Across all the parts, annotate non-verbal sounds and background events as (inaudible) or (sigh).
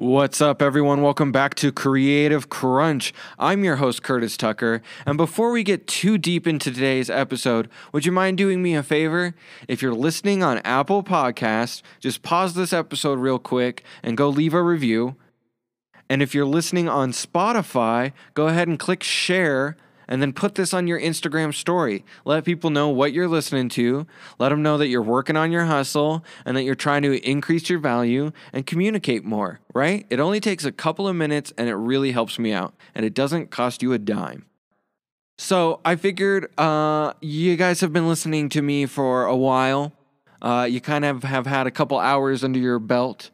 What's up, everyone? Welcome back to Creative Crunch. I'm your host, Curtis Tucker. And before we get too deep into today's episode, would you mind doing me a favor? If you're listening on Apple Podcasts, just pause this episode real quick and go leave a review. And if you're listening on Spotify, go ahead and click share and then put this on your Instagram story. Let people know what you're listening to. Let them know that you're working on your hustle and that you're trying to increase your value and communicate more, right? It only takes a couple of minutes and it really helps me out, and it doesn't cost you a dime. So I figured uh, you guys have been listening to me for a while. Uh, you kind of have had a couple hours under your belt.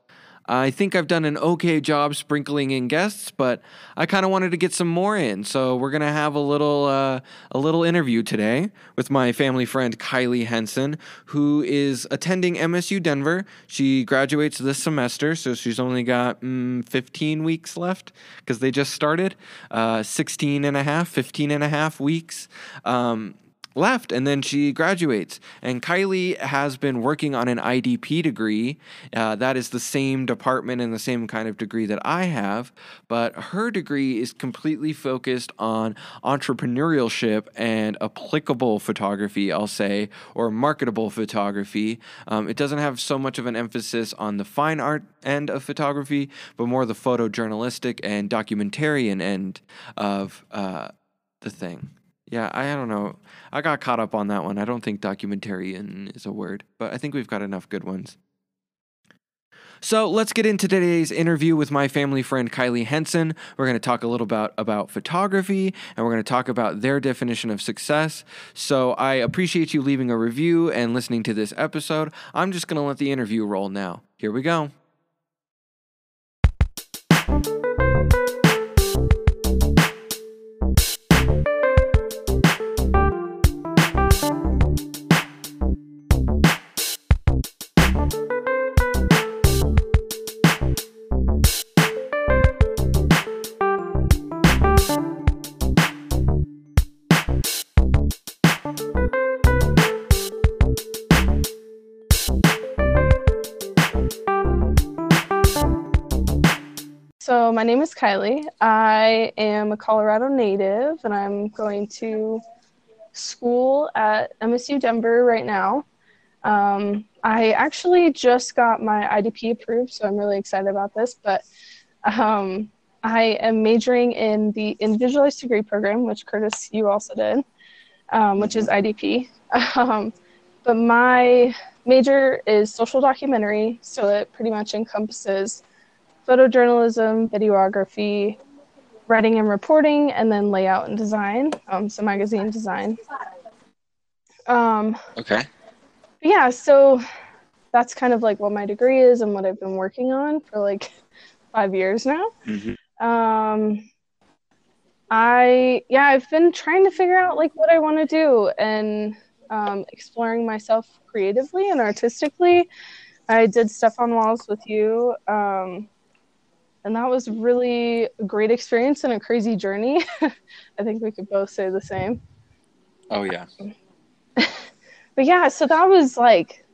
I think I've done an okay job sprinkling in guests, but I kind of wanted to get some more in. So we're gonna have a little uh, a little interview today with my family friend Kylie Henson, who is attending MSU Denver. She graduates this semester, so she's only got mm, 15 weeks left because they just started. Uh, 16 and a half, 15 and a half weeks. Um, left and then she graduates. And Kylie has been working on an IDP degree. Uh, that is the same department and the same kind of degree that I have, but her degree is completely focused on entrepreneurship and applicable photography, I'll say, or marketable photography. Um, it doesn't have so much of an emphasis on the fine art end of photography, but more the photojournalistic and documentarian end of uh, the thing. Yeah, I don't know. I got caught up on that one. I don't think documentarian is a word, but I think we've got enough good ones. So let's get into today's interview with my family friend Kylie Henson. We're going to talk a little about about photography, and we're going to talk about their definition of success. So I appreciate you leaving a review and listening to this episode. I'm just going to let the interview roll now. Here we go. My name is Kylie. I am a Colorado native and I'm going to school at MSU Denver right now. Um, I actually just got my IDP approved, so I'm really excited about this. But um, I am majoring in the individualized degree program, which Curtis, you also did, um, which is IDP. (laughs) Um, but my major is social documentary, so it pretty much encompasses photojournalism, videography, writing and reporting, and then layout and design, um, so magazine design. Um, Okay. yeah, so that's kind of like what my degree is and what I've been working on for like (laughs) five years now. Mm-hmm. Um, I yeah, I've been trying to figure out like what I want to do and um, exploring myself creatively and artistically. I did stuff on walls with you, um, and that was really a great experience and a crazy journey. (laughs) I think we could both say the same. Oh yeah. (laughs) But yeah, so that was like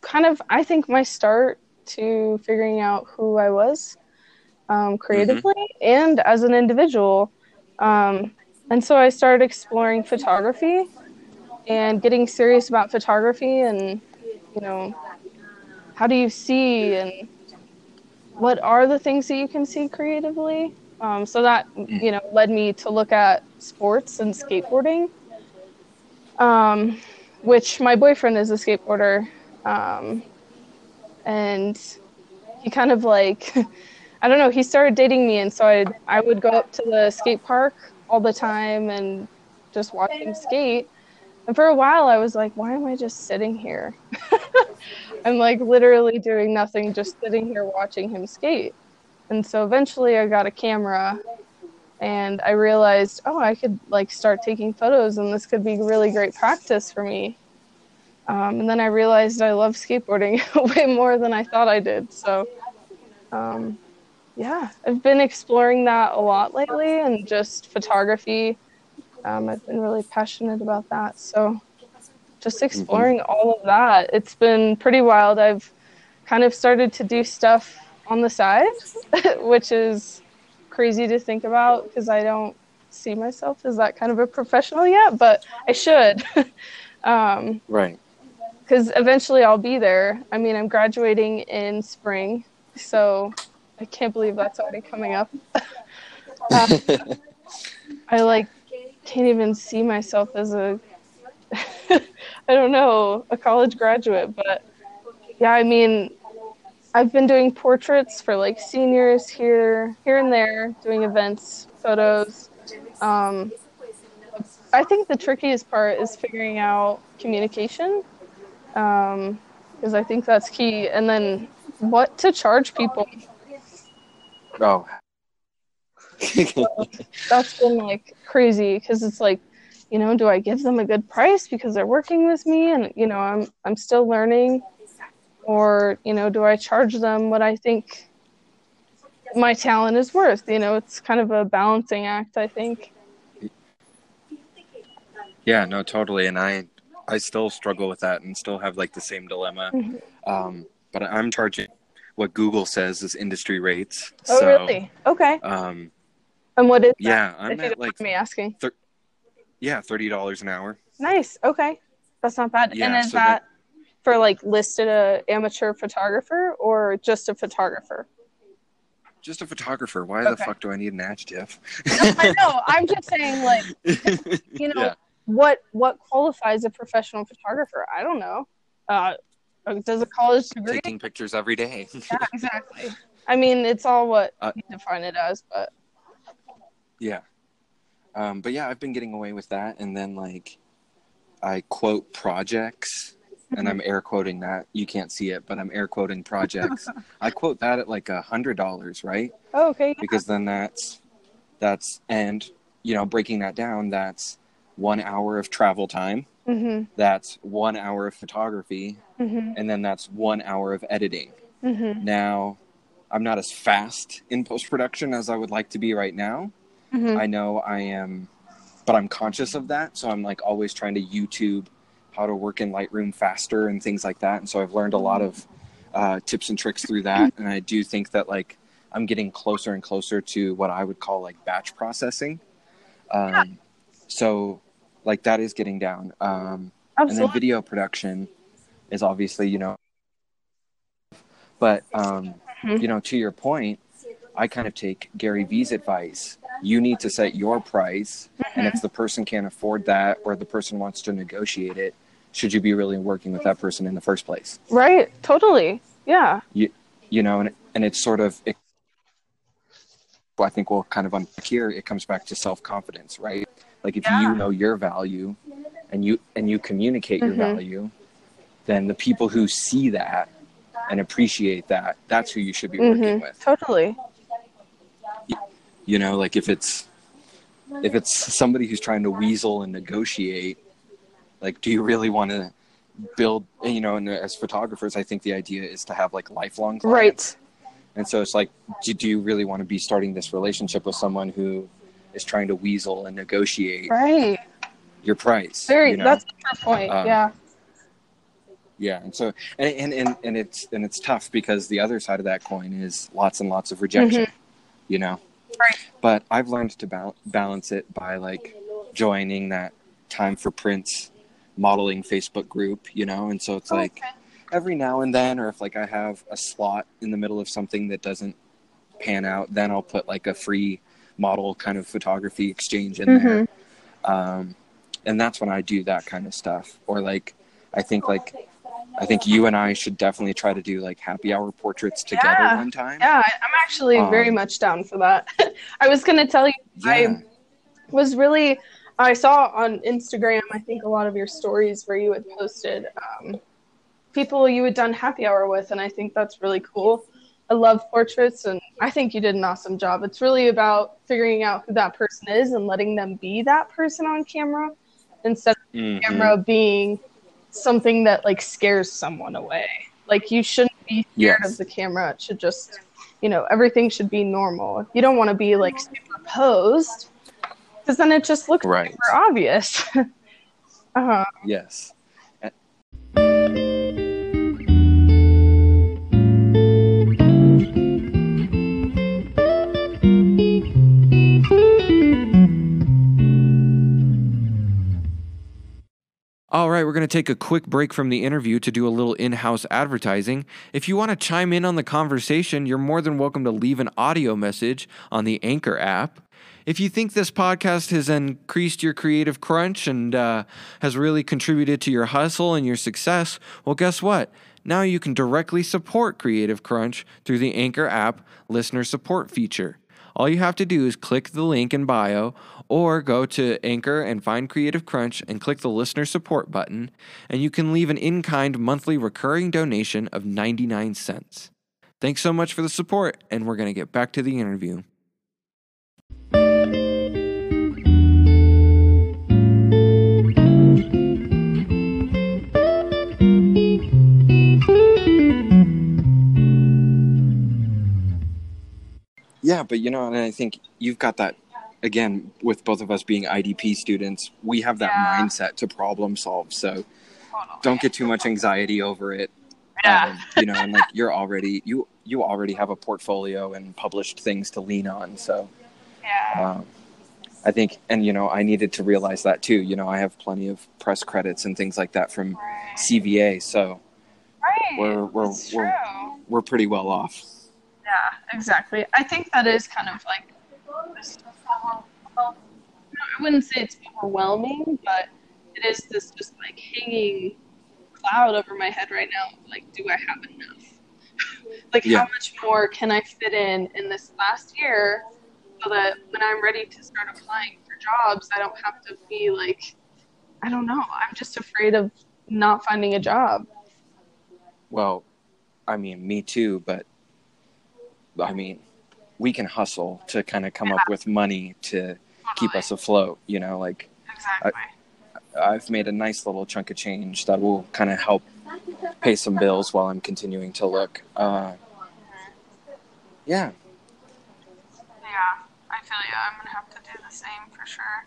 kind of I think my start to figuring out who I was um, creatively and as an individual. Um, and so I started exploring photography and getting serious about photography and, you know, how do you see and what are the things that you can see creatively? Um, so that, you know, led me to look at sports and skateboarding, um, which my boyfriend is a skateboarder. Um, and he kind of like (laughs) I don't know, he started dating me and so I I would go up to the skate park all the time and just watch him skate. And for a while I was like, why am I just sitting here? (laughs) I'm like literally doing nothing, just sitting here watching him skate. And so eventually I got a camera and I realized, oh, I could like start taking photos and this could be really great practice for me. Um, and then I realized I love skateboarding (laughs) way more than I thought I did. So, um, yeah, I've been exploring that a lot lately and just photography. Um, I've been really passionate about that. So, just exploring all of that. It's been pretty wild. I've kind of started to do stuff on the side, (laughs) which is crazy to think about because I don't see myself as that kind of a professional yet, but I should. (laughs) um, Right. because eventually I'll be there. I mean, I'm graduating in spring, so I can't believe that's already coming up. Uh, (laughs) I like can't even see myself as a I don't know, a college graduate, but yeah, I mean, I've been doing portraits for like seniors here here and there, doing events, photos. Um, I think the trickiest part is figuring out communication because I think that's key. And then what to charge people. oh. (laughs) That's been like crazy because it's like, you know, do I give them a good price because they're working with me and you know I'm I'm still learning, or you know, do I charge them what I think my talent is worth? You know, it's kind of a balancing act. I think. Yeah, no, totally. And I, I still struggle with that and still have like the same dilemma. Mhm. Um, but I'm charging what Google says is industry rates. Oh, so, really? Okay. Um, And what is that? yeah, I'm if you at like me asking. Yeah, thirty dollars an hour. Nice. Okay. That's not bad. Yeah, and is so that, for like listed a amateur photographer or just a photographer? Just a photographer. Why the fuck do I need an adjective? I know. (laughs) I'm just saying, like, you know, Yeah. what what qualifies a professional photographer? I don't know. Uh, does a college degree? Taking pictures every day. Yeah, exactly. I mean, it's all what Uh, you define it as, but Yeah. Um, but yeah, I've been getting away with that. And then, like, I quote projects, and I'm air quoting that. You can't see it, but I'm air quoting projects. (laughs) I quote that at like a hundred dollars, right? oh, okay. Because then that's, that's, and, you know, breaking that down, that's one hour of travel time, Mhm. that's one hour of photography, Mhm. and then that's one hour of editing. Mhm. Now, I'm not as fast in post production as I would like to be right now. Mhm. I know I am, but I'm conscious of that. So I'm like always trying to YouTube how to work in Lightroom faster and things like that. And so I've learned a lot of uh, tips and tricks through that. And I do think that like I'm getting closer and closer to what I would call like batch processing. Um, So like that is getting down. Um, and then video production is obviously you know but um Mhm. you know to your point i kind of take gary vee's advice you need to set your price and if the person can't afford that or the person wants to negotiate it should you be really working with that person in the first place Right. Totally. Yeah. you you know and, and it's sort of it, well, i think we'll kind of unpack here it comes back to self-confidence right like if Yeah. you know your value and you and you communicate your Mhm. value then the people who see that and appreciate that that's who you should be working with Totally. You know like if it's if it's somebody who's trying to weasel and negotiate like do you really want to build you know and as photographers i think the idea is to have like lifelong clients. Right. And so it's like, do, do you really want to be starting this relationship with someone who is trying to weasel and negotiate Right. your price? Very. you know? That's a fair point. Um, yeah. yeah. And so, and, and, and, and it's, and it's tough because the other side of that coin is lots and lots of rejection, you know? Mm-hmm. Right. But I've learned to bal- balance it by like joining that time for prints modeling Facebook group, you know? And so it's like, Okay. every now and then, or if like I have a slot in the middle of something that doesn't pan out, then I'll put like a free model kind of photography exchange in there. Um, and that's when I do that kind of stuff. Or like, I think like, I think you and I should definitely try to do like happy hour portraits together Yeah. one time. Yeah, I'm actually very Um, much down for that. (laughs) I was going to tell you, Yeah. I was really, I saw on Instagram, I think a lot of your stories where you had posted um, people you had done happy hour with, and I think that's really cool. I love portraits, and I think you did an awesome job. It's really about figuring out who that person is and letting them be that person on camera instead of Mhm. camera being something that like scares someone away. Like you shouldn't be scared Yes. of the camera. It should just, you know, everything should be normal. You don't want to be like super posed because then it just looks Right. super obvious. (laughs) uh-huh. Yes. Right, we're going to take a quick break from the interview to do a little in house advertising. If you want to chime in on the conversation, you're more than welcome to leave an audio message on the Anchor app. If you think this podcast has increased your creative crunch and uh, has really contributed to your hustle and your success, well, guess what? Now you can directly support Creative Crunch through the Anchor app listener support feature. All you have to do is click the link in bio or go to Anchor and find Creative Crunch and click the listener support button, and you can leave an in kind monthly recurring donation of 99 cents. Thanks so much for the support, and we're going to get back to the interview. Yeah, but you know, and I think you've got that again with both of us being IDP students. We have that Yeah. mindset to problem solve. So don't get too much anxiety over it. Yeah. Um, you know, and like you're already you you already have a portfolio and published things to lean on. So yeah. um, I think, and you know, I needed to realize that too. You know, I have plenty of press credits and things like that from Right. CVA, so Right. we're- we're- we're- we're pretty well off. Yeah, exactly. I think that is kind of like I wouldn't say it's overwhelming, but it is this just like hanging cloud over my head right now. Like, do I have enough? (laughs) like, Yeah. how much more can I fit in in this last year so that when I'm ready to start applying for jobs, I don't have to be like, I don't know. I'm just afraid of not finding a job. Well, I mean, me too, but I mean, we can hustle to kind of come up with money to keep us afloat. You know, like Exactly. I've made a nice little chunk of change that will kind of help pay some bills while I'm continuing to look. Uh, yeah, Yeah, I feel you. I'm gonna have to do the same for sure.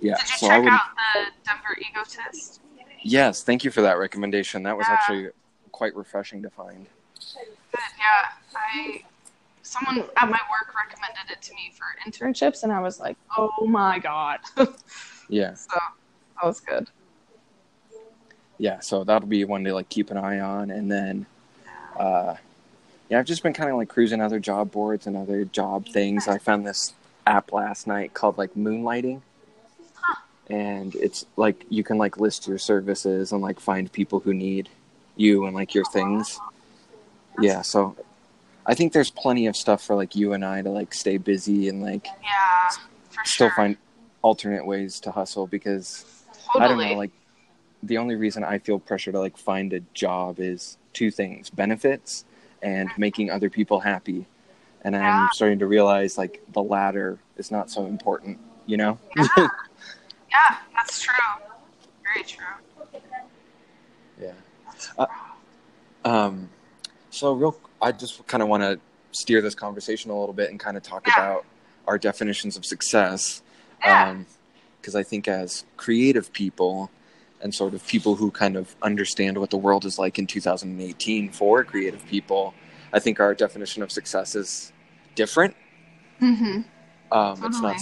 yeah. Did you so check would. out the Denver Egotist? Yes, thank you for that recommendation. That was Yeah. actually quite refreshing to find. Good. Yeah, I. Someone at my work recommended it to me for internships, and I was like, "Oh my god!" (laughs) Yeah. So that was good. yeah. So that'll be one to like keep an eye on, and then, uh, yeah, I've just been kind of like cruising other job boards and other job things. I found this app last night called like Moonlighting, and it's like you can like list your services and like find people who need you and like your things. Yeah, so I think there's plenty of stuff for like you and I to like stay busy and like Yeah, still sure. find alternate ways to hustle because totally. I don't know, like the only reason I feel pressure to like find a job is two things: benefits and making other people happy. And I'm starting to realize like the latter is not so important, you know? yeah, (laughs) that's true. Very true. yeah. Uh, um, so real, I just kind of want to steer this conversation a little bit and kind of talk Yeah. about our definitions of success. Yeah. because I think as creative people and sort of people who kind of understand what the world is like in 2018 for creative people, I think our definition of success is different. Mm-hmm. Um, It's not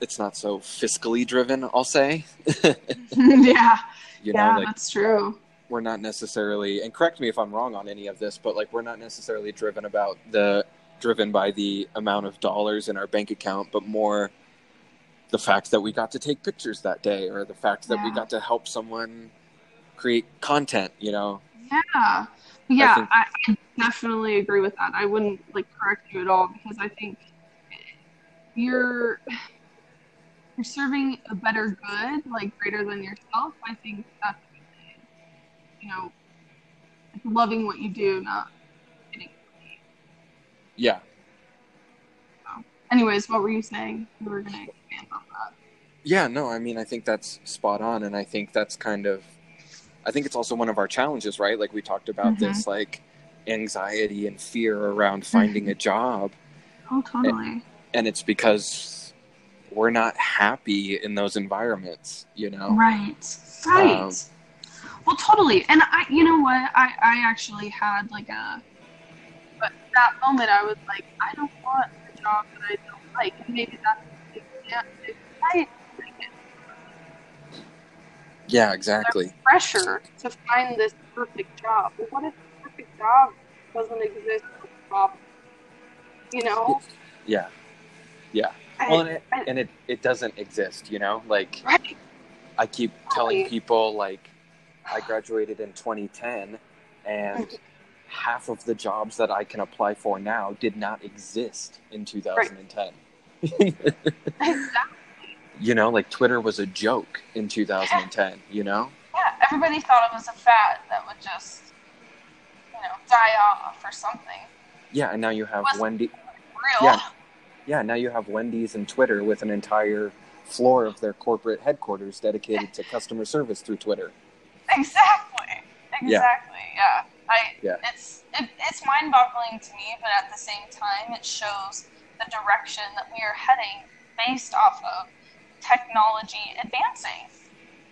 it's not so fiscally driven. I'll say. (laughs) (laughs) yeah, you know, yeah, like that's true. We're not necessarily and correct me if I'm wrong on any of this, but like we're not necessarily driven about the driven by the amount of dollars in our bank account, but more the fact that we got to take pictures that day or the fact that we got to help someone create content, you know. Yeah, yeah, think- I, I definitely agree with that. I wouldn't like correct you at all because I think you're you're serving a better good, like greater than yourself. I think that's a good thing. You know, loving what you do, not getting. paid. Yeah. Anyways, what were you saying? You were gonna expand on that. Yeah, no, I mean I think that's spot on and I think that's kind of I think it's also one of our challenges, right? Like we talked about Mhm. this like anxiety and fear around finding a job Oh, totally. and it's because we're not happy in those environments, you know. Right. Right. Um, well, totally. And I, you know what? I, I actually had like a, but that moment I was like, I don't want a job that I don't like. And maybe that's, yeah, I like it. Yeah, exactly. Pressure to find this perfect job. But what if the perfect job doesn't exist? You know? Yeah. Yeah. I- Well, and it, I- and it, it doesn't exist, you know? Like, right. I keep telling people, like, I graduated in 2010, and half of the jobs that I can apply for now did not exist in 2010. (laughs) Exactly. you know, like, Twitter was a joke in 2010, you know? Yeah, everybody thought it was a fad that would just, you know, die off or something. Yeah, and now you have Wendy. Real. Yeah. Yeah, now you have Wendy's and Twitter with an entire floor of their corporate headquarters dedicated to customer service through Twitter. Exactly. Exactly. Yeah. I. Yeah. It's it, it's mind-boggling to me, but at the same time, it shows the direction that we are heading based off of technology advancing.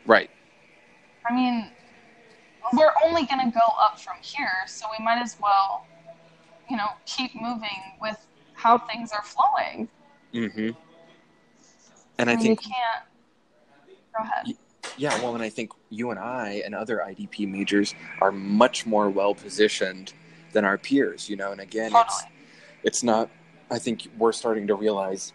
Right. I mean, we're only going to go up from here, so we might as well, you know, keep moving with how things are flowing. Mm-hmm. And I mean, think you can't. Go ahead. Yeah, well, and I think you and I and other IDP majors are much more well positioned than our peers, you know. And again, it's Totally. it's not. I think we're starting to realize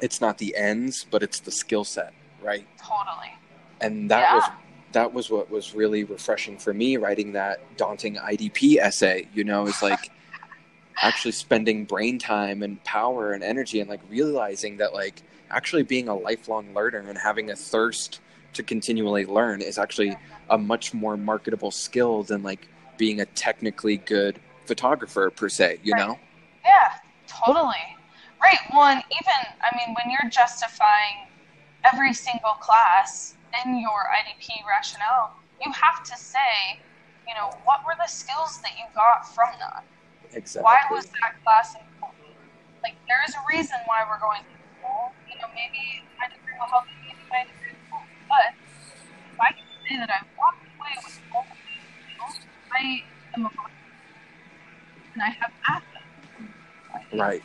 it's not the ends, but it's the skill set, right? Totally. And that Yeah. was that was what was really refreshing for me writing that daunting IDP essay. You know, is like (laughs) actually spending brain time and power and energy and like realizing that like actually being a lifelong learner and having a thirst to continually learn is actually a much more marketable skill than like being a technically good photographer per se you know Yeah, totally. Right. One, even, I mean, when you're justifying every single class in your IDP rationale, you have to say, you know, what were the skills that you got from that? exactly Why was that class important? Like, there is a reason why we're going to school. You know, maybe my degree will help me my degree. But if I can say that I walked away with all of these skills, I am a and I have assets. right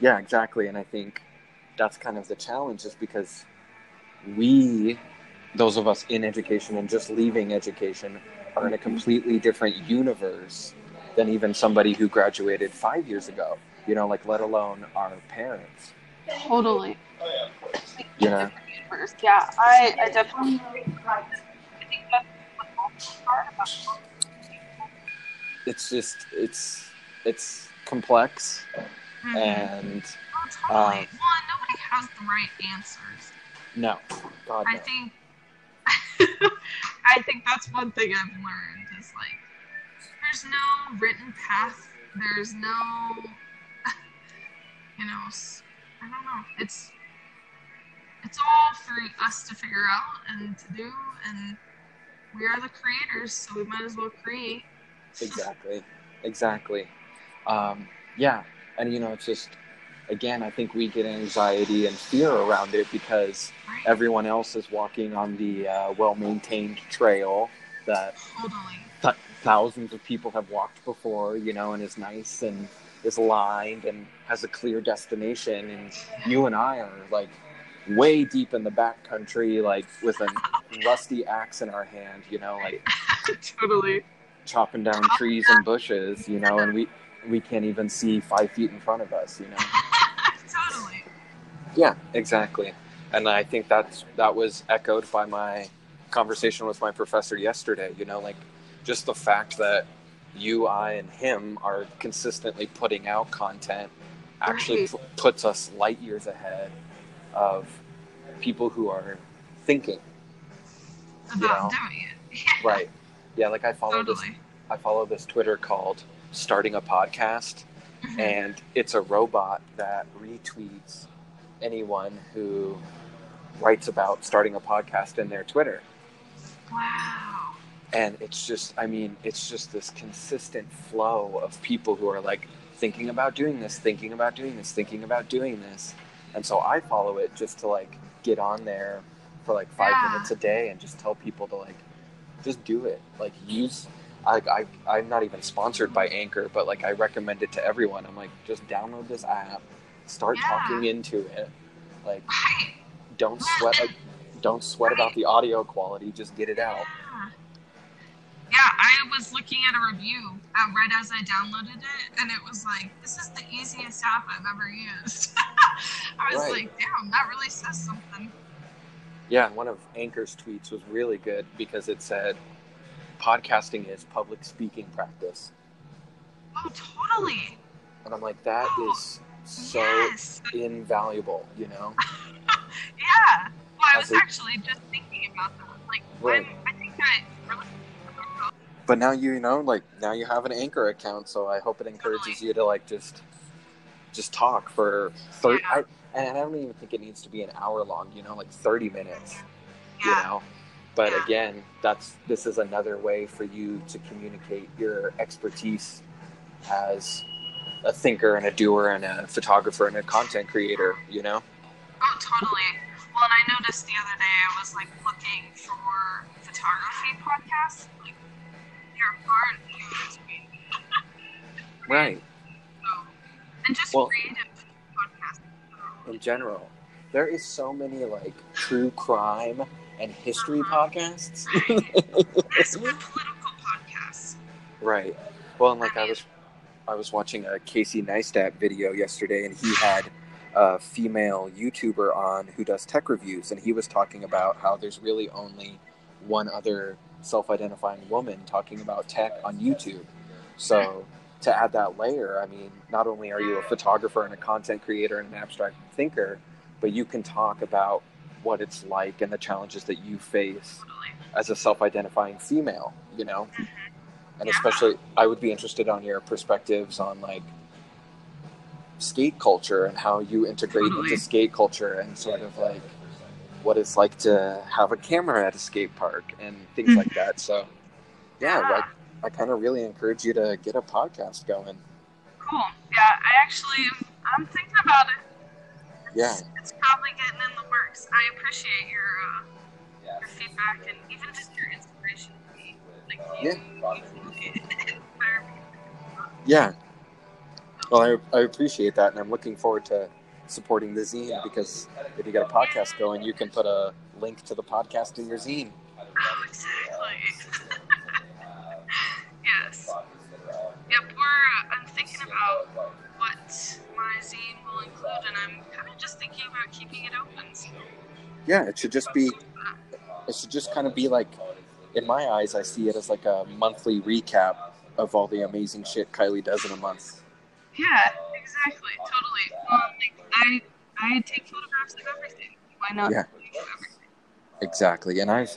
yeah exactly and i think that's kind of the challenge is because we those of us in education and just leaving education are in a completely different universe than even somebody who graduated five years ago you know like let alone our parents Totally. Yeah. Universe. Yeah, I, I definitely I think that's what's hard about it's just it's it's complex Mm-hmm. and Oh, totally. um, One, nobody has the right answers. no god I no. think (laughs) I think that's one thing I've learned is like there's no written path. There's no (laughs) you know I don't know. It's it's all for us to figure out and to do and we are the creators, so we might as well create. exactly exactly um, yeah and you know it's just again i think we get anxiety and fear around it because Right? everyone else is walking on the uh, well-maintained trail that Totally. th- thousands of people have walked before you know and is nice and is lined and has a clear destination and you and i are like way deep in the back country like with a rusty axe in our hand you know like (laughs) totally. chopping down trees and bushes, you know, and we we can't even see five feet in front of us, you know. (laughs) totally. Yeah, exactly. And I think that's that was echoed by my conversation with my professor yesterday. You know, like just the fact that you, I, and him are consistently putting out content actually Right. pu- puts us light years ahead of people who are thinking. About know. doing it. (laughs) Yeah, Right. Yeah, like I follow this I follow this Twitter called Starting a Podcast, Mhm. and it's a robot that retweets anyone who writes about starting a podcast in their Twitter. Wow. And it's just, I mean, it's just this consistent flow of people who are like thinking about doing this, thinking about doing this, thinking about doing this. And so I follow it just to like get on there for like five Yeah. minutes a day and just tell people to like, just do it. Like use, I, I, I'm not even sponsored by Anchor, but like I recommend it to everyone. I'm like, just download this app, start Yeah. talking into it. Like, Right. don't sweat a Don't sweat about the audio quality. Just get it out. Yeah. I was looking at a review uh, right as I downloaded it, and it was like, "This is the easiest app I've ever used." (laughs) I was Right. like, "Damn, that really says something." Yeah, and one of Anchor's tweets was really good because it said, "Podcasting is public speaking practice," Oh, totally. and I'm like, that is so yes. invaluable. You know? (laughs) Yeah. Well, I As was a- actually just thinking about that. Like, Right. when I think really. But now you you know, like now you have an Anchor account, so I hope it encourages you to like just just talk for thirty. Yeah. I, and I don't even think it needs to be an hour long. You know, like thirty minutes. You know. But Yeah. again, that's this is another way for you to communicate your expertise as a thinker and a doer and a photographer and a content creator. You know. Oh, totally. Well, and I noticed the other day I was like looking for photography podcasts. Like, there aren't huge Right. So, and just Well- creative podcasts. in general. There is so many like true crime and history uh-huh. podcasts. There's more (laughs) political podcasts. right. Well, and like I was, I was watching a Casey Neistat video yesterday, and he had a female YouTuber on who does tech reviews, and he was talking about how there's really only one other self-identifying woman talking about tech on YouTube. So to add that layer, I mean, not only are you a photographer and a content creator and an abstract thinker, but you can talk about what it's like and the challenges that you face as a self-identifying female, you know? Mm-hmm. And especially I would be interested on your perspectives on like skate culture and how you integrate into skate culture and sort of like what it's like to have a camera at a skate park and things like that. So yeah, Yeah. like I kind of really encourage you to get a podcast going. Cool. Yeah, I actually, I'm thinking about it. It's, Yeah. It's probably getting in the works. I appreciate your, uh, your feedback and even just your inspiration. Like, you, you inspire me. Yeah. Well, I, I appreciate that, and I'm looking forward to supporting the zine because if you get a podcast going, you can put a link to the podcast in your zine. Oh, exactly. (laughs) yes. Yep, we're, uh, I'm thinking about what my zine will include, and I'm kind of just thinking about keeping it open. So, Yeah, it should just be. It should just kind of be like, in my eyes, I see it as like a monthly recap of all the amazing shit Kylie does in a month. yeah, exactly, totally. Well, like, I, I take photographs of everything. Why not? Yeah. Exactly, and I've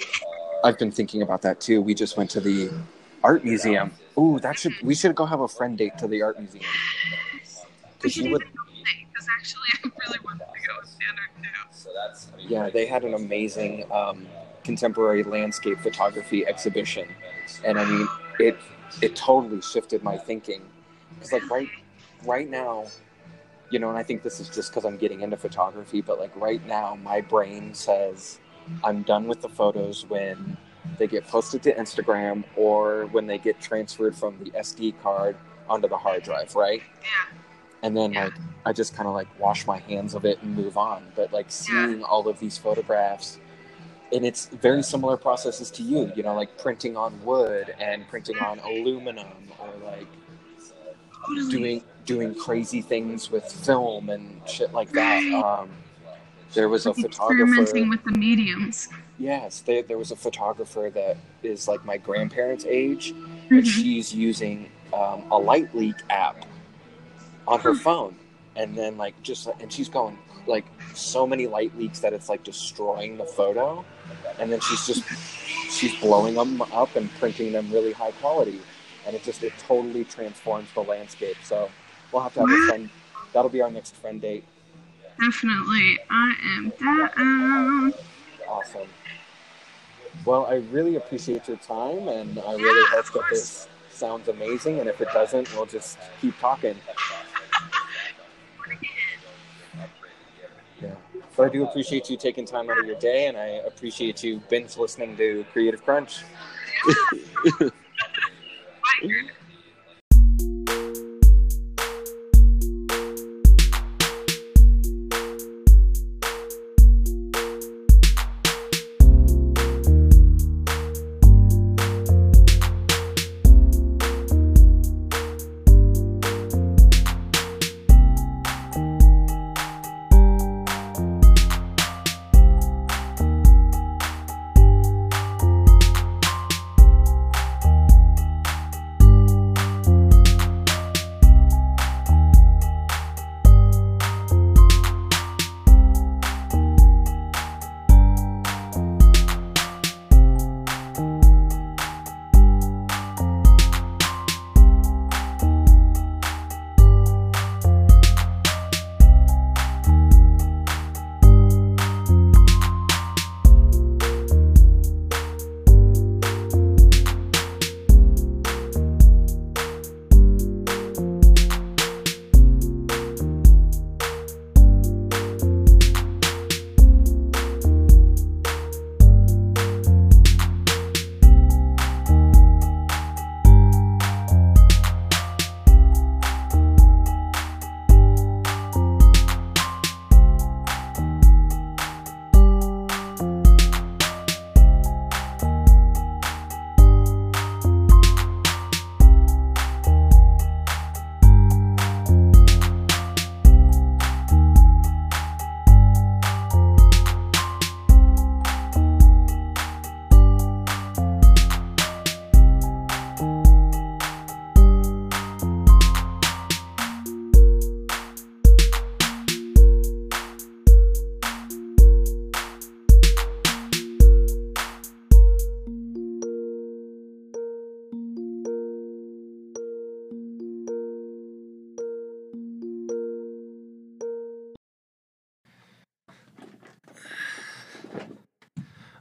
I've been thinking about that too. We just went to the art museum. Ooh, that should we should go have a friend date to the art museum. We Because should you would, go because actually, I really wanted to go with Standard too. So that's Yeah, they had an amazing um, contemporary landscape photography exhibition, and I mean, it it totally shifted my thinking. Because like right right now, you know, and I think this is just because I'm getting into photography, but like right now, my brain says I'm done with the photos when they get posted to Instagram or when they get transferred from the SD card onto the hard drive, right? Yeah. And then Yeah. like I just kind of like wash my hands of it and move on. But like seeing all of these photographs, and it's very similar processes to you, you know, like printing on wood and printing on aluminum or like doing doing crazy things with film and shit like that. Um, there was a photographer. experimenting with the mediums. Yes, there, there was a photographer that is like my grandparents' age, and Mhm. she's using um, a light leak app on her phone, and then like just and she's going like so many light leaks that it's like destroying the photo, and then she's just she's blowing them up and printing them really high quality, and it just it totally transforms the landscape. So we'll have to have a friend. That'll be our next friend date. Definitely. I am down. Awesome. Well, I really appreciate your time, and I Yeah, really hope that this sounds amazing. And if it doesn't, we'll just keep talking. (laughs) Yeah. But I do appreciate you taking time out of your day, and I appreciate you binge listening to Creative Crunch. (laughs)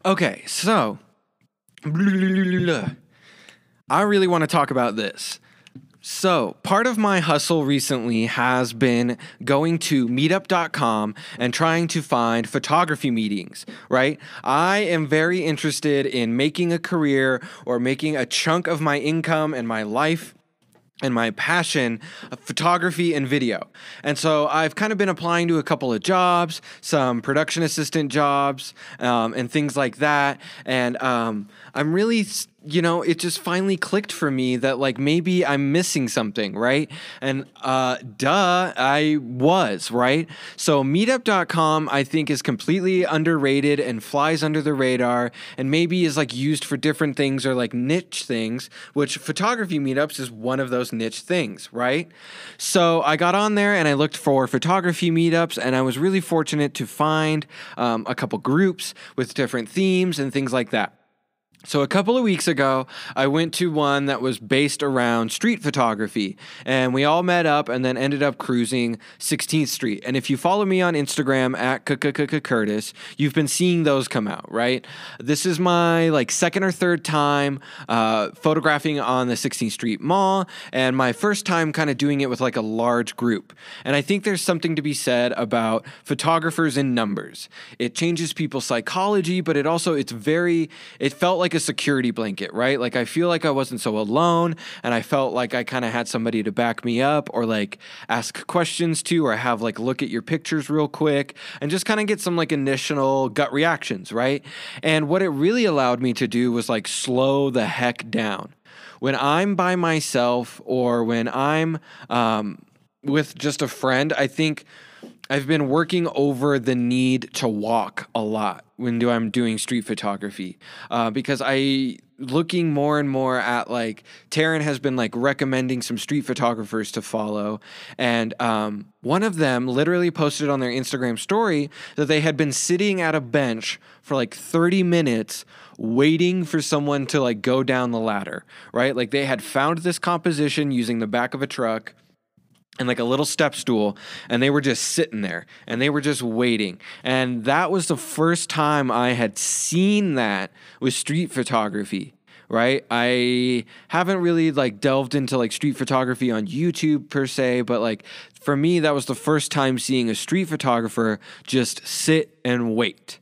Okay, so I really want to talk about this. So, part of my hustle recently has been going to meetup.com and trying to find photography meetings, right? I am very interested in making a career or making a chunk of my income and my life and my passion photography and video. And so I've kind of been applying to a couple of jobs, some production assistant jobs, um, and things like that. And um, I'm really you know, it just finally clicked for me that like maybe I'm missing something, right? And uh duh, I was, right? So meetup.com I think is completely underrated and flies under the radar and maybe is like used for different things or like niche things, which photography meetups is one of those niche things, right? So I got on there and I looked for photography meetups and I was really fortunate to find um, a couple groups with different themes and things like that. So, a couple of weeks ago, I went to one that was based around street photography, and we all met up and then ended up cruising 16th Street. And if you follow me on Instagram at Curtis, you've been seeing those come out, right? This is my like second or third time uh, photographing on the 16th Street Mall, and my first time kind of doing it with like a large group. And I think there's something to be said about photographers in numbers. It changes people's psychology, but it also, it's very, it felt like a security blanket, right? Like I feel like I wasn't so alone and I felt like I kind of had somebody to back me up or like ask questions to or have like look at your pictures real quick and just kind of get some like initial gut reactions, right? And what it really allowed me to do was like slow the heck down. When I'm by myself or when I'm um, with just a friend, I think I've been working over the need to walk a lot when do I'm doing street photography uh, because I looking more and more at like Taryn has been like recommending some street photographers to follow, and um, one of them literally posted on their Instagram story that they had been sitting at a bench for like 30 minutes waiting for someone to like go down the ladder, right? Like they had found this composition using the back of a truck and like a little step stool and they were just sitting there and they were just waiting. And that was the first time i had seen that with street photography right? I haven't really like delved into like street photography on youtube per se but like for me that was the first time seeing a street photographer just sit and wait.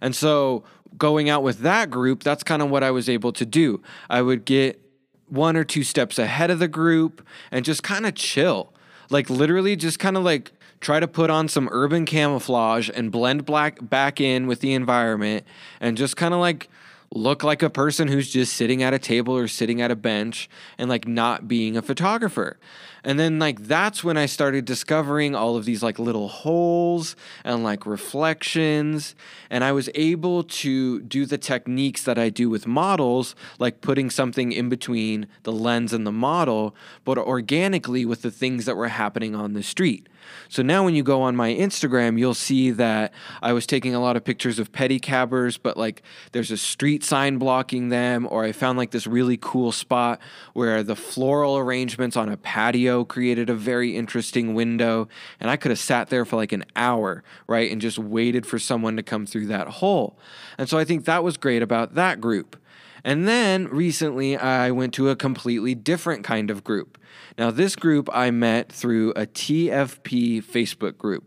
And so going out with that group that's kind of what i was able to do. I would get one or two steps ahead of the group and just kind of chill like literally just kind of like try to put on some urban camouflage and blend black back in with the environment and just kind of like look like a person who's just sitting at a table or sitting at a bench and like not being a photographer. And then like that's when I started discovering all of these like little holes and like reflections and I was able to do the techniques that I do with models like putting something in between the lens and the model but organically with the things that were happening on the street. So now when you go on my Instagram, you'll see that I was taking a lot of pictures of pedicabbers, but like there's a street sign blocking them, or I found like this really cool spot where the floral arrangements on a patio created a very interesting window. And I could have sat there for like an hour, right? And just waited for someone to come through that hole. And so I think that was great about that group. And then recently, I went to a completely different kind of group. Now, this group I met through a TFP Facebook group.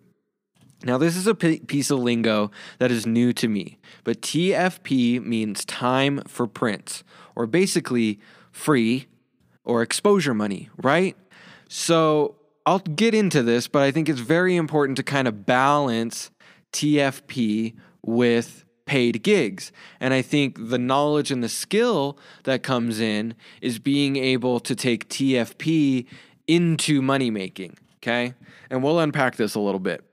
Now, this is a p- piece of lingo that is new to me, but TFP means time for prints, or basically free or exposure money, right? So I'll get into this, but I think it's very important to kind of balance TFP with paid gigs. And I think the knowledge and the skill that comes in is being able to take TFP into money making. Okay. And we'll unpack this a little bit.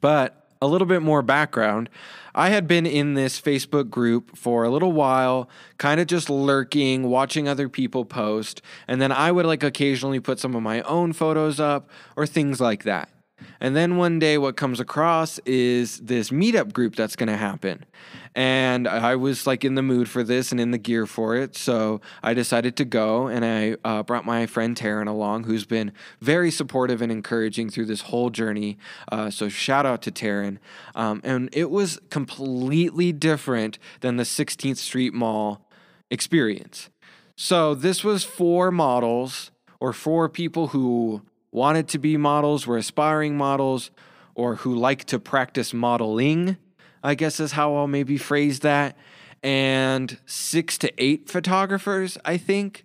But a little bit more background. I had been in this Facebook group for a little while, kind of just lurking, watching other people post, and then I would like occasionally put some of my own photos up or things like that. And then one day, what comes across is this meetup group that's going to happen. And I was like in the mood for this and in the gear for it. So I decided to go and I uh, brought my friend Taryn along, who's been very supportive and encouraging through this whole journey. Uh, so shout out to Taryn. Um, and it was completely different than the 16th Street Mall experience. So this was four models or four people who wanted to be models, were aspiring models, or who like to practice modeling I guess is how I'll maybe phrase that, and six to eight photographers, I think.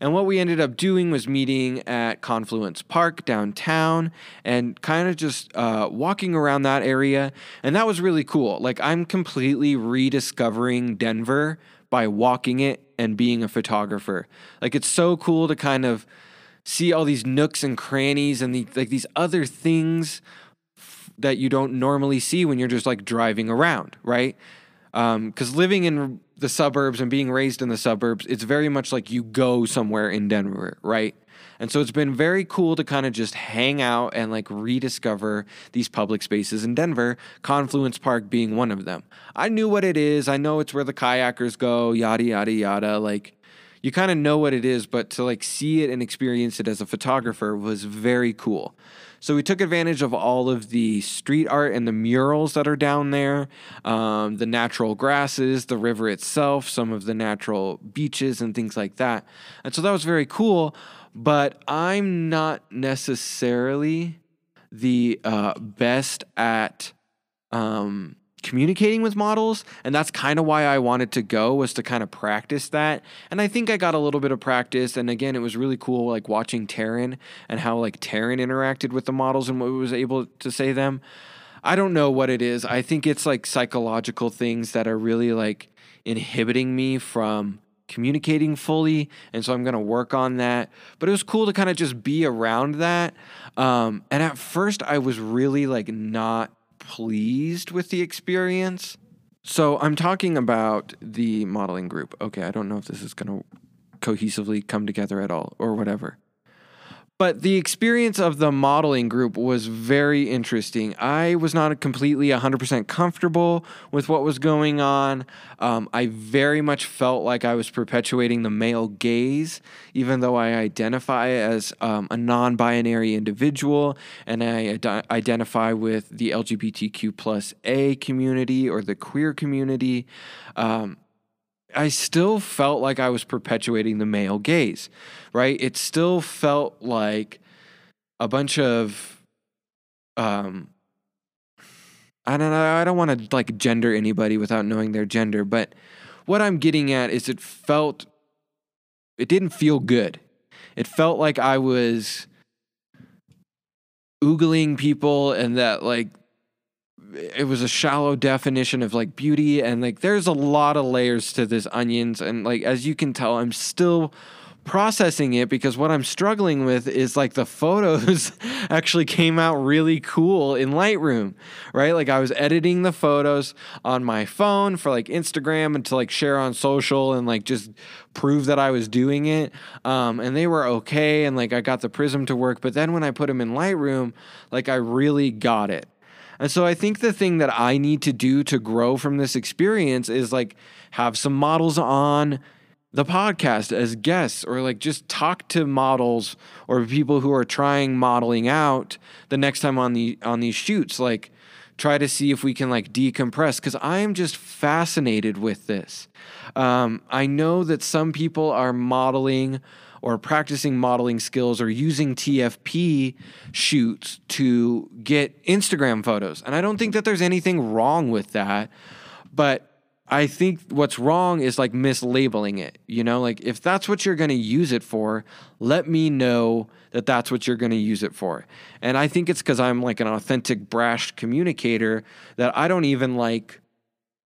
And what we ended up doing was meeting at Confluence Park downtown and kind of just uh, walking around that area. And that was really cool. Like, I'm completely rediscovering Denver by walking it and being a photographer. Like, it's so cool to kind of see all these nooks and crannies and the, like these other things that you don't normally see when you're just like driving around, right? Because um, living in the suburbs and being raised in the suburbs, it's very much like you go somewhere in Denver, right? And so it's been very cool to kind of just hang out and like rediscover these public spaces in Denver, Confluence Park being one of them. I knew what it is. I know it's where the kayakers go, yada, yada, yada. Like, you kind of know what it is, but to like see it and experience it as a photographer was very cool. So we took advantage of all of the street art and the murals that are down there, um, the natural grasses, the river itself, some of the natural beaches and things like that. And so that was very cool. But I'm not necessarily the uh, best at um, communicating with models and that's kind of why I wanted to go was to kind of practice that. And I think I got a little bit of practice and again it was really cool like watching Taryn and how like Taryn interacted with the models and what was able to say them. I don't know what it is. I think it's like psychological things that are really like inhibiting me from communicating fully and so i'm going to work on that. But it was cool to kind of just be around that. Um, and at first i was really like not pleased with the experience. So I'm talking about the modeling group. Okay, I don't know if this is going to cohesively come together at all or whatever. But the experience of the modeling group was very interesting. I was not completely 100% comfortable with what was going on. Um, I very much felt like I was perpetuating the male gaze, even though I identify as um, a non binary individual and I ad- identify with the LGBTQ plus A community or the queer community. Um, I still felt like I was perpetuating the male gaze, right? It still felt like a bunch of um I don't know, I don't want to like gender anybody without knowing their gender, but what I'm getting at is it felt it didn't feel good. It felt like I was oogling people and that like it was a shallow definition of like beauty and like there's a lot of layers to this onions and like as you can tell I'm still processing it because what I'm struggling with is like the (laughs) photos actually came out really cool in Lightroom, right? Like I was editing the photos on my phone for like Instagram and to like share on social and like just prove that I was doing it. Um, and they were okay and like I got the prism to work. But then when I put them in Lightroom, like I really got it. And so I think the thing that I need to do to grow from this experience is like have some models on the podcast as guests or like just talk to models or people who are trying modeling out the next time on the on these shoots. Like try to see if we can like decompress because i am just fascinated with this. Um, i know that some people are modeling or practicing modeling skills or using TFP shoots to get Instagram photos. And I don't think that there's anything wrong with that. But I think what's wrong is like mislabeling it. You know, like if that's what you're going to use it for, let me know that that's what you're going to use it for. And I think it's because I'm like an authentic, brash communicator that I don't even like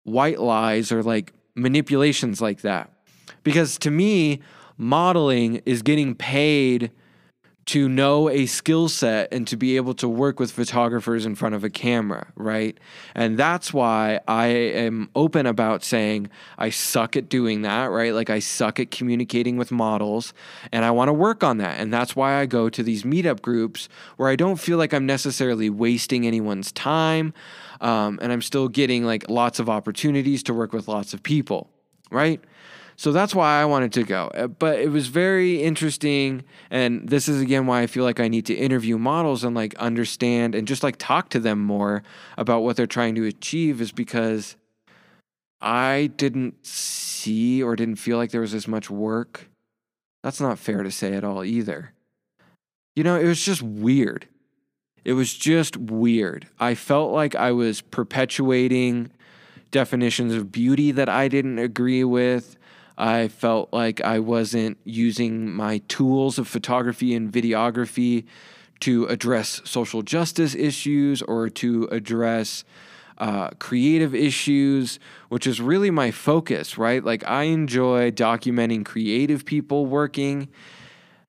white lies or like manipulations like that. Because to me, modeling is getting paid to know a skill set and to be able to work with photographers in front of a camera, right? And that's why I am open about saying I suck at doing that, right? Like I suck at communicating with models and I want to work on that. And that's why I go to these meetup groups where I don't feel like I'm necessarily wasting anyone's time. Um, and I'm still getting like lots of opportunities to work with lots of people, right? So that's why I wanted to go. Uh, but it was very interesting. And this is again why I feel like I need to interview models and like understand and just like talk to them more about what they're trying to achieve, is because I didn't see or didn't feel like there was as much work. That's not fair to say at all either. You know, it was just weird. It was just weird. I felt like I was perpetuating definitions of beauty that I didn't agree with. I felt like I wasn't using my tools of photography and videography to address social justice issues or to address uh, creative issues, which is really my focus, right? Like, I enjoy documenting creative people working.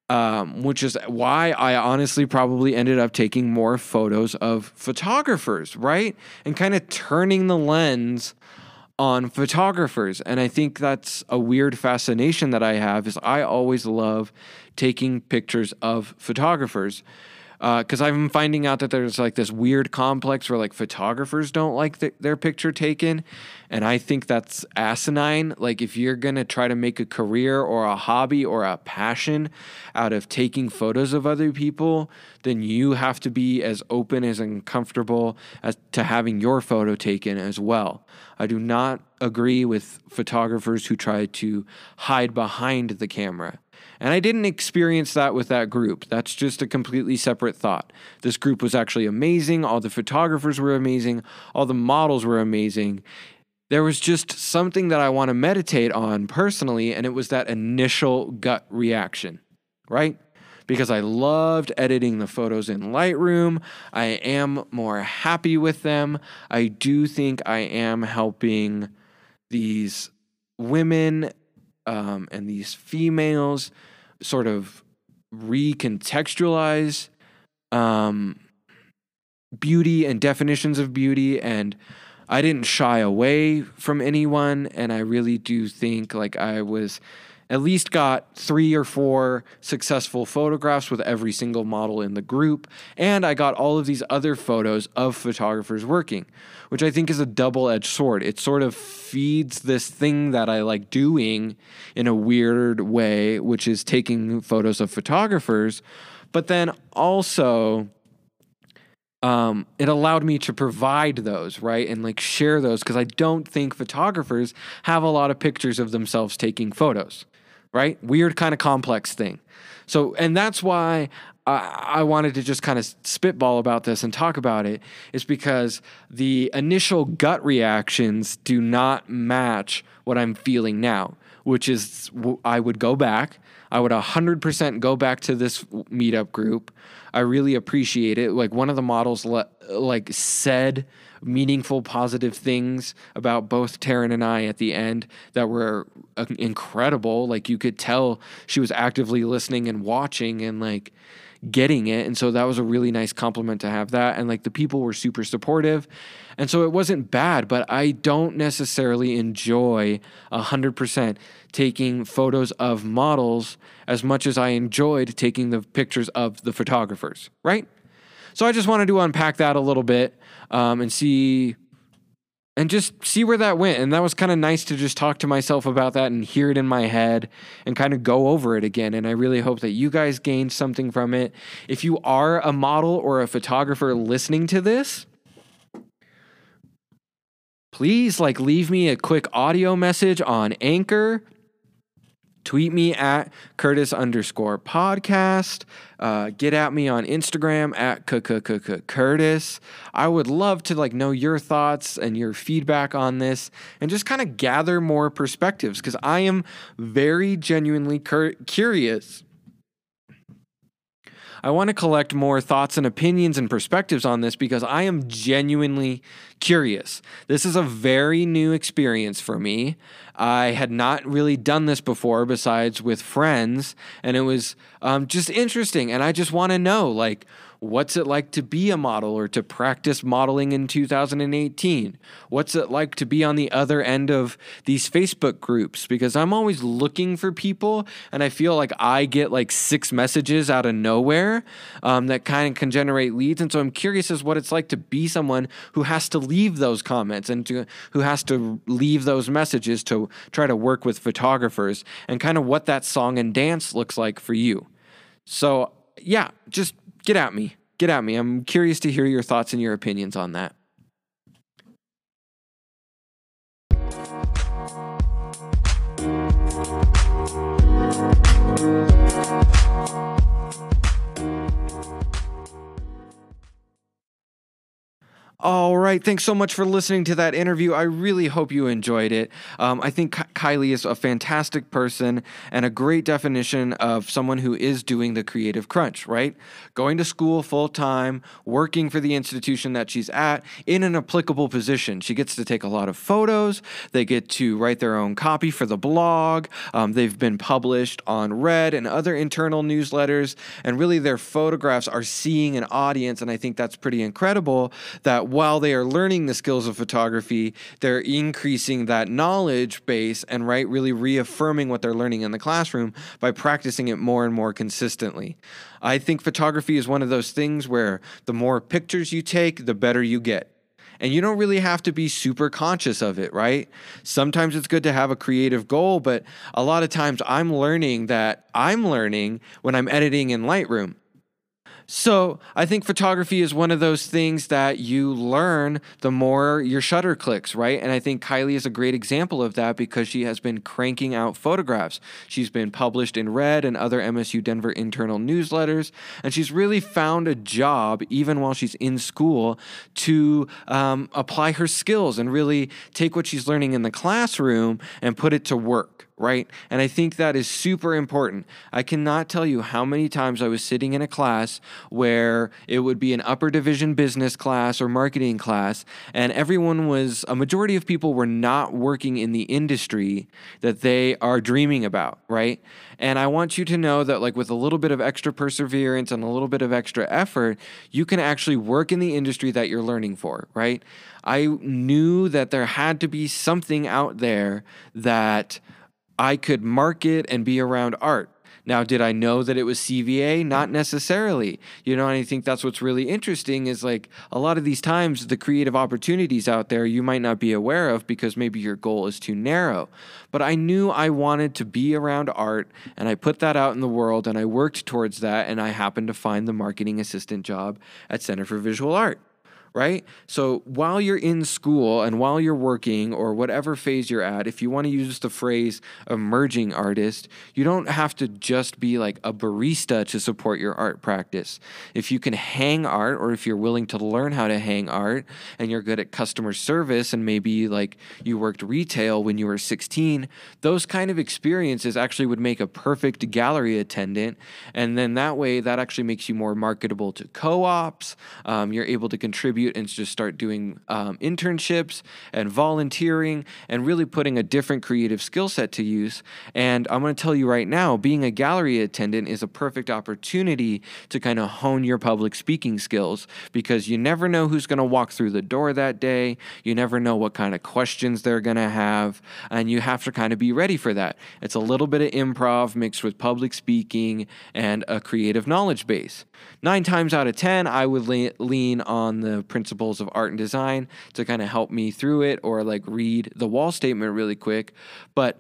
Um, which is why I honestly probably ended up taking more photos of photographers, right? And kind of turning the lens on photographers. And i think that's a weird fascination that i have is i always love taking pictures of photographers because uh, i'm finding out that there's like this weird complex where like photographers don't like th- their picture taken. And i think that's asinine. Like if you're gonna try to make a career or a hobby or a passion out of taking photos of other people then you have to be as open as and comfortable as to having your photo taken as well. I do not agree with photographers who try to hide behind the camera. And I didn't experience that with that group. That's just a completely separate thought. This group was actually amazing. All the photographers were amazing. All the models were amazing. There was just something that I want to meditate on personally, and it was that initial gut reaction, right? because I loved editing the photos in Lightroom. I am more happy with them. I do think I am helping these women um, and these females sort of recontextualize um, beauty and definitions of beauty. And I didn't shy away from anyone. And I really do think like I was at least got three or four successful photographs with every single model in the group. And I got all of these other photos of photographers working, which I think is a double edged sword. It sort of feeds this thing that I like doing in a weird way, which is taking photos of photographers. But then also, um, it allowed me to provide those, right? And like share those because I don't think photographers have a lot of pictures of themselves taking photos right? Weird kind of complex thing. So, and that's why I, I wanted to just kind of spitball about this and talk about it, is because the initial gut reactions do not match what I'm feeling now, which is I would go back. I would 100% go back to this meetup group. I really appreciate it. Like one of the models le- like said meaningful, positive things about both Taryn and I at the end that were uh, incredible. Like you could tell she was actively listening and watching and like getting it. And so that was a really nice compliment to have that. And like the people were super supportive. And so it wasn't bad, but I don't necessarily enjoy 100% taking photos of models as much as I enjoyed taking the pictures of the photographers, right? So I just wanted to unpack that a little bit um, and see and just see where that went. And that was kind of nice to just talk to myself about that and hear it in my head and kind of go over it again. And I really hope that you guys gained something from it. If you are a model or a photographer listening to this, please like leave me a quick audio message on Anchor tweet me at Curtis underscore podcast. Uh, get at me on Instagram at Curtis. I would love to like know your thoughts and your feedback on this, and just kind of gather more perspectives because I am very genuinely cur- curious I want to collect more thoughts and opinions and perspectives on this because I am genuinely curious. This is a very new experience for me. I had not really done this before besides with friends. And it was um, just interesting. And I just want to know, like, What's it like to be a model or to practice modeling in 2018? What's it like to be on the other end of these Facebook groups? Because I'm always looking for people and I feel like I get like six messages out of nowhere um, that kind of can generate leads. And so I'm curious as what it's like to be someone who has to leave those comments and to, who has to leave those messages to try to work with photographers and kind of what that song and dance looks like for you. So, yeah, just get at me. Get at me. I'm curious to hear your thoughts and your opinions on that. All right. Thanks so much for listening to that interview. I really hope you enjoyed it. Um, I think Kylie is a fantastic person and a great definition of someone who is doing the creative crunch, right? Going to school full time, working for the institution that she's at in an applicable position. She gets to take a lot of photos. They get to write their own copy for the blog. Um, they've been published on Red and other internal newsletters. And really, their photographs are seeing an audience. And I think that's pretty incredible that while they are learning the skills of photography, they're increasing that knowledge base and right really reaffirming what they're learning in the classroom by practicing it more and more consistently. I think photography is one of those things where the more pictures you take, the better you get. And you don't really have to be super conscious of it, right? Sometimes it's good to have a creative goal, but a lot of times I'm learning that I'm learning when I'm editing in Lightroom. So I think photography is one of those things that you learn the more your shutter clicks, right? And I think Kylie is a great example of that because she has been cranking out photographs. She's been published in Red and other MSU Denver internal newsletters, and she's really found a job, even while she's in school, to um, apply her skills and really take what she's learning in the classroom and put it to work right? And I think that is super important. I cannot tell you how many times I was sitting in a class where it would be an upper division business class or marketing class, and everyone was, a majority of people were not working in the industry that they are dreaming about, right? And I want you to know that, like, with a little bit of extra perseverance and a little bit of extra effort, you can actually work in the industry that you're learning for, right? I knew that there had to be something out there that I could market and be around art. Now, did I know that it was CVA? Not necessarily. You know, and I think that's what's really interesting is like a lot of these times the creative opportunities out there you might not be aware of because maybe your goal is too narrow. But I knew I wanted to be around art and I put that out in the world and I worked towards that and I happened to find the marketing assistant job at Center for Visual Art right? So while you're in school and while you're working or whatever phase you're at, if you want to use the phrase emerging artist, you don't have to just be like a barista to support your art practice. If you can hang art or if you're willing to learn how to hang art and you're good at customer service and maybe like you worked retail when you were 16, those kind of experiences actually would make a perfect gallery attendant. And then that way, that actually makes you more marketable to co ops. Um, you're able to contribute contribute and just start doing um, internships and volunteering and really putting a different creative skill set to use. And I'm going to tell you right now, being a gallery attendant is a perfect opportunity to kind of hone your public speaking skills because you never know who's going to walk through the door that day. You never know what kind of questions they're going to have. And you have to kind of be ready for that. It's a little bit of improv mixed with public speaking and a creative knowledge base. Nine times out of 10, I would lean on the principles of art and design to kind of help me through it or like read the wall statement really quick. But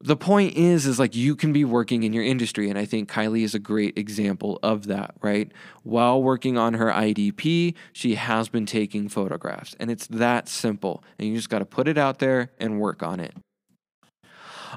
the point is is like you can be working in your industry and i think kylie is a great example of that right while working on her idp she has been taking photographs and it's that simple and you just got to put it out there and work on it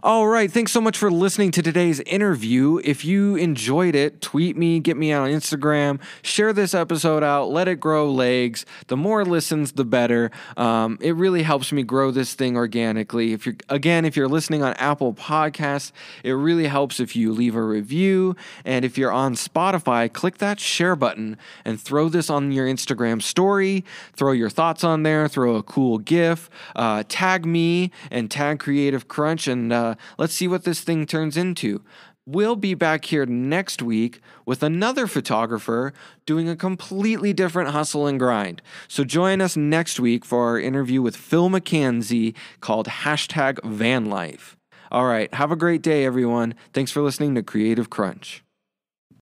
All right. Thanks so much for listening to today's interview. If you enjoyed it, tweet me, get me on Instagram, share this episode out, let it grow legs. The more listens, the better. Um, it really helps me grow this thing organically. If you're again, if you're listening on Apple Podcasts, it really helps if you leave a review. And if you're on Spotify, click that share button and throw this on your Instagram story. Throw your thoughts on there. Throw a cool GIF. Uh, tag me and tag Creative Crunch and. Uh, uh, let's see what this thing turns into. We'll be back here next week with another photographer doing a completely different hustle and grind. So join us next week for our interview with Phil McKenzie called hashtag Van Life. All right, have a great day, everyone. Thanks for listening to Creative Crunch.